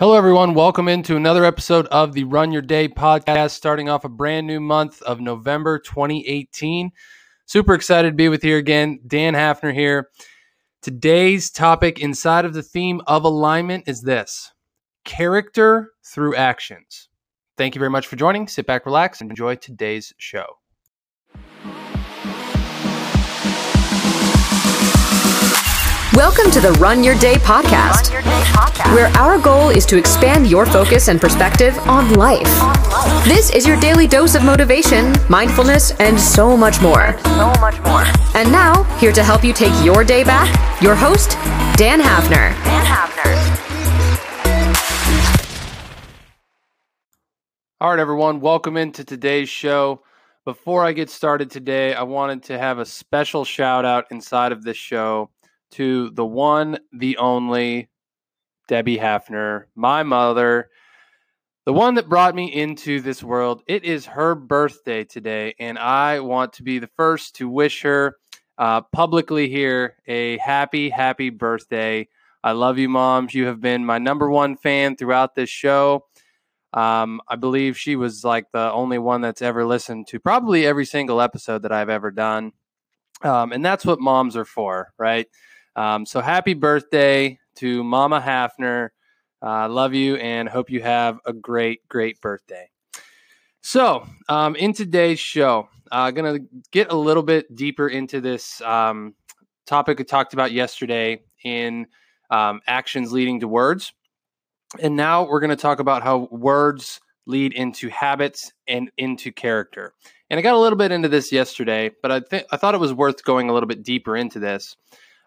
Hello, everyone. Welcome into another episode of the Run Your Day podcast, starting off a brand new month of November 2018. Super excited to be with you again. Dan Hafner here. Today's topic inside of the theme of alignment is this character through actions. Thank you very much for joining. Sit back, relax, and enjoy today's show. Welcome to the Run Your Day podcast, where our goal is to expand your focus and perspective on life. This is your daily dose of motivation, mindfulness, and so much more. so much more. And now, here to help you take your day back, your host, Dan Hafner. Dan Hafner. All right, everyone, welcome into today's show. Before I get started today, I wanted to have a special shout out inside of this show to the one, the only Debbie Hafner, my mother, the one that brought me into this world. It is her birthday today, and I want to be the first to wish her uh, publicly here a happy, happy birthday. I love you, moms. You have been my number one fan throughout this show. Um, I believe she was like the only one that's ever listened to probably every single episode that I've ever done. Um, and that's what moms are for, right? Um, so happy birthday to Mama Hafner. I uh, love you and hope you have a great, great birthday. So, um, in today's show, I'm uh, going to get a little bit deeper into this um, topic we talked about yesterday in um, actions leading to words. And now we're going to talk about how words lead into habits and into character. And I got a little bit into this yesterday, but I think I thought it was worth going a little bit deeper into this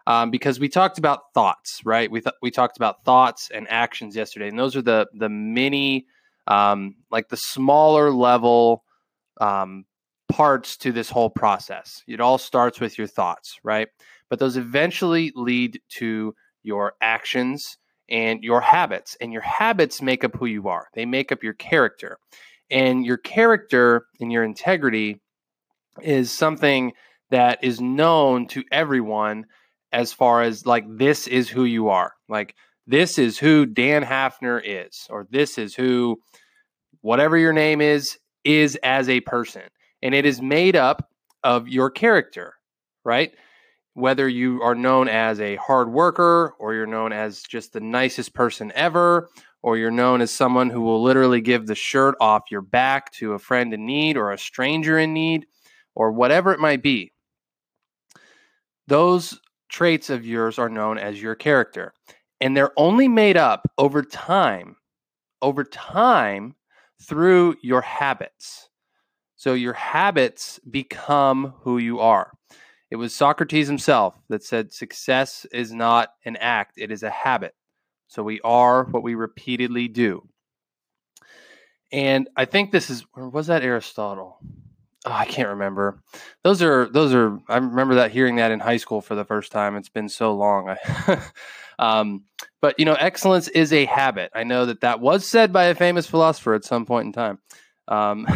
um, because we talked about thoughts, right? We th- we talked about thoughts and actions yesterday, and those are the the mini, um, like the smaller level um, parts to this whole process. It all starts with your thoughts, right? But those eventually lead to your actions and your habits, and your habits make up who you are. They make up your character, and your character and your integrity is something that is known to everyone as far as like this is who you are. Like this is who Dan Hafner is, or this is who whatever your name is is as a person. And it is made up of your character, right? Whether you are known as a hard worker or you're known as just the nicest person ever, or you're known as someone who will literally give the shirt off your back to a friend in need or a stranger in need, or whatever it might be. Those traits of yours are known as your character. And they're only made up over time, over time through your habits. So your habits become who you are. It was Socrates himself that said success is not an act, it is a habit. So we are what we repeatedly do. And I think this is, or was that Aristotle? Oh, I can't remember. Those are those are. I remember that hearing that in high school for the first time. It's been so long. um, but you know, excellence is a habit. I know that that was said by a famous philosopher at some point in time, um,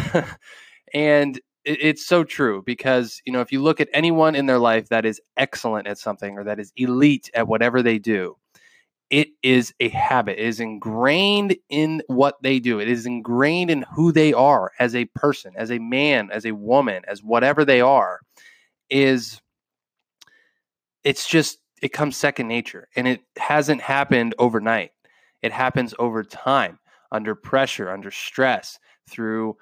and it, it's so true because you know if you look at anyone in their life that is excellent at something or that is elite at whatever they do, it is a habit. It is ingrained in what they do. It is ingrained in who they are as a person, as a man, as a woman, as whatever they are. Is it's just it comes second nature and it hasn't happened overnight. It happens over time, under pressure, under stress, through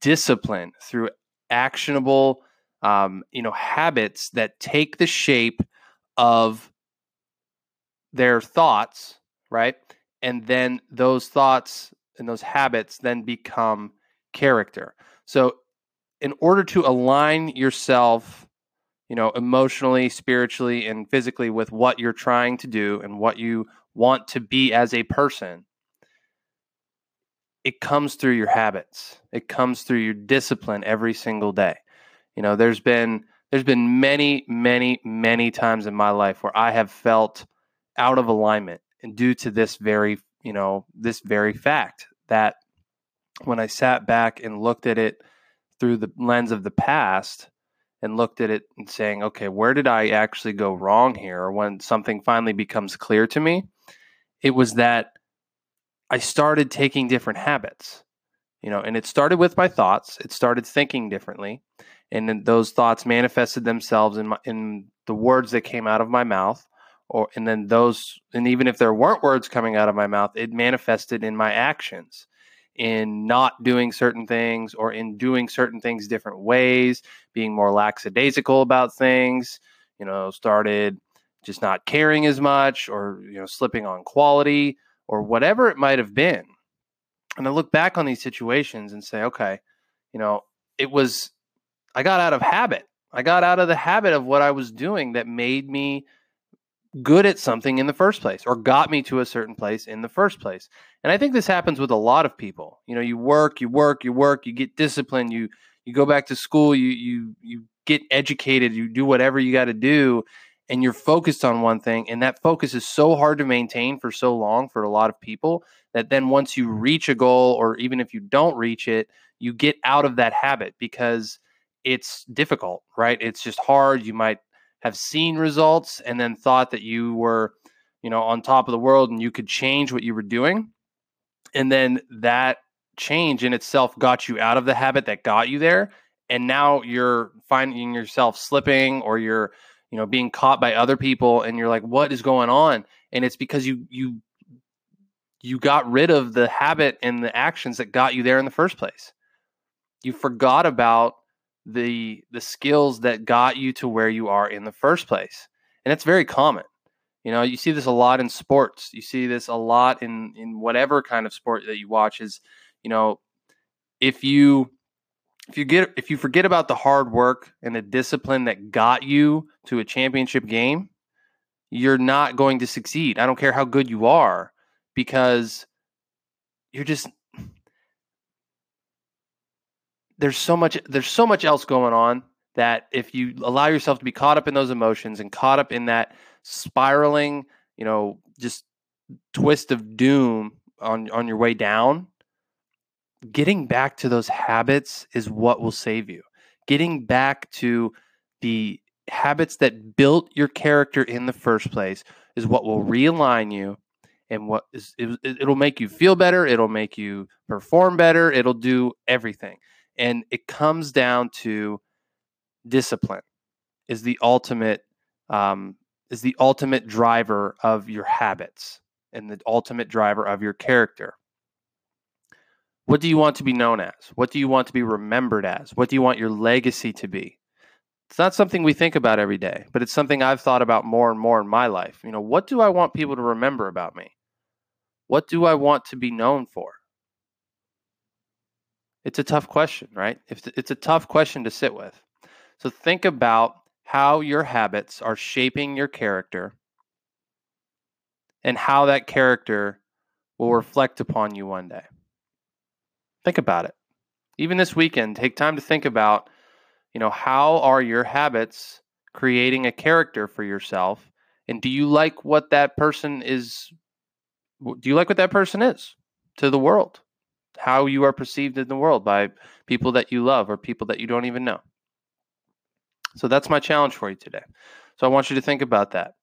discipline, through actionable um, you know habits that take the shape of their thoughts, right? And then those thoughts and those habits then become character. So, in order to align yourself, you know, emotionally, spiritually, and physically with what you're trying to do and what you want to be as a person, it comes through your habits. It comes through your discipline every single day. You know, there's been there's been many, many, many times in my life where I have felt out of alignment and due to this very you know this very fact that when i sat back and looked at it through the lens of the past and looked at it and saying okay where did i actually go wrong here when something finally becomes clear to me it was that I started taking different habits, you know, and it started with my thoughts. It started thinking differently, and then those thoughts manifested themselves in my in the words that came out of my mouth, or and then those, and even if there weren't words coming out of my mouth, it manifested in my actions in not doing certain things or in doing certain things different ways, being more lackadaisical about things, you know, started just not caring as much or, you know, slipping on quality or whatever it might have been. And I look back on these situations and say, okay, you know, it was, I got out of habit. I got out of the habit of what I was doing that made me good at something in the first place or got me to a certain place in the first place. And I think this happens with a lot of people. You know, you work, you work, you work, you get disciplined, you you go back to school, you you you get educated, you do whatever you got to do and you're focused on one thing and that focus is so hard to maintain for so long for a lot of people that then once you reach a goal or even if you don't reach it, you get out of that habit because it's difficult, right? It's just hard. You might have seen results and then thought that you were, you know, on top of the world and you could change what you were doing. And then that change in itself got you out of the habit that got you there. And now you're finding yourself slipping or you're, you know, being caught by other people and you're like, what is going on? And it's because you, you, you got rid of the habit and the actions that got you there in the first place. You forgot about the the skills that got you to where you are in the first place and it's very common. You know you see this a lot in sports you see this a lot in in whatever kind of sport that you watch is you know if you if you get if you forget about the hard work and the discipline that got you to a championship game you're not going to succeed. I don't care how good you are because you're just there's so much there's so much else going on that if you allow yourself to be caught up in those emotions and caught up in that spiraling, you know, just twist of doom on on your way down, getting back to those habits is what will save you. Getting back to the habits that built your character in the first place is what will realign you and what is it, it'll make you feel better, it'll make you perform better, it'll do everything. And it comes down to discipline is the ultimate um, is the ultimate driver of your habits and the ultimate driver of your character. What do you want to be known as? What do you want to be remembered as? What do you want your legacy to be? It's not something we think about every day, but it's something I've thought about more and more in my life. You know, what do I want people to remember about me? What do I want to be known for? It's a tough question, right? It's a tough question to sit with. So think about how your habits are shaping your character and how that character will reflect upon you one day. Think about it. Even this weekend, take time to think about, you know, how are your habits creating a character for yourself and do you like what that person is do you like what that person is to the world? How you are perceived in the world by people that you love or people that you don't even know. So that's my challenge for you today. So I want you to think about that.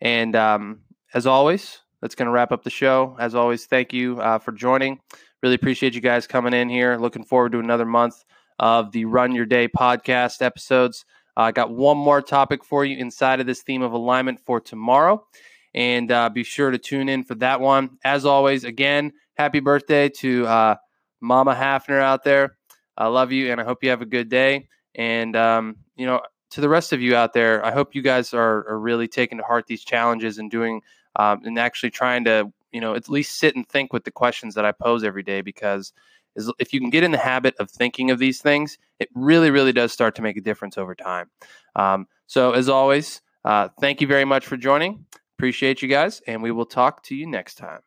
And um, as always, that's going to wrap up the show. As always, thank you uh, for joining. Really appreciate you guys coming in here. Looking forward to another month of the Run Your Day podcast episodes. Uh, I got one more topic for you inside of this theme of alignment for tomorrow. And uh, be sure to tune in for that one. As always, again, happy birthday to uh, Mama Hafner out there. I love you, and I hope you have a good day. And um, you know, to the rest of you out there, I hope you guys are, are really taking to heart these challenges and doing um, and actually trying to you know at least sit and think with the questions that I pose every day because if you can get in the habit of thinking of these things, it really, really does start to make a difference over time. Um, so, as always, uh, thank you very much for joining. Appreciate you guys, and we will talk to you next time.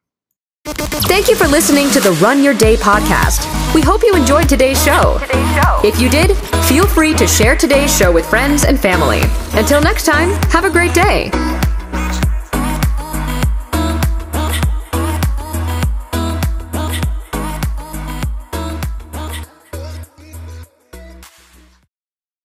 Thank you for listening to the Run Your Day podcast. We hope you enjoyed today's show. If you did, feel free to share today's show with friends and family. Until next time, have a great day.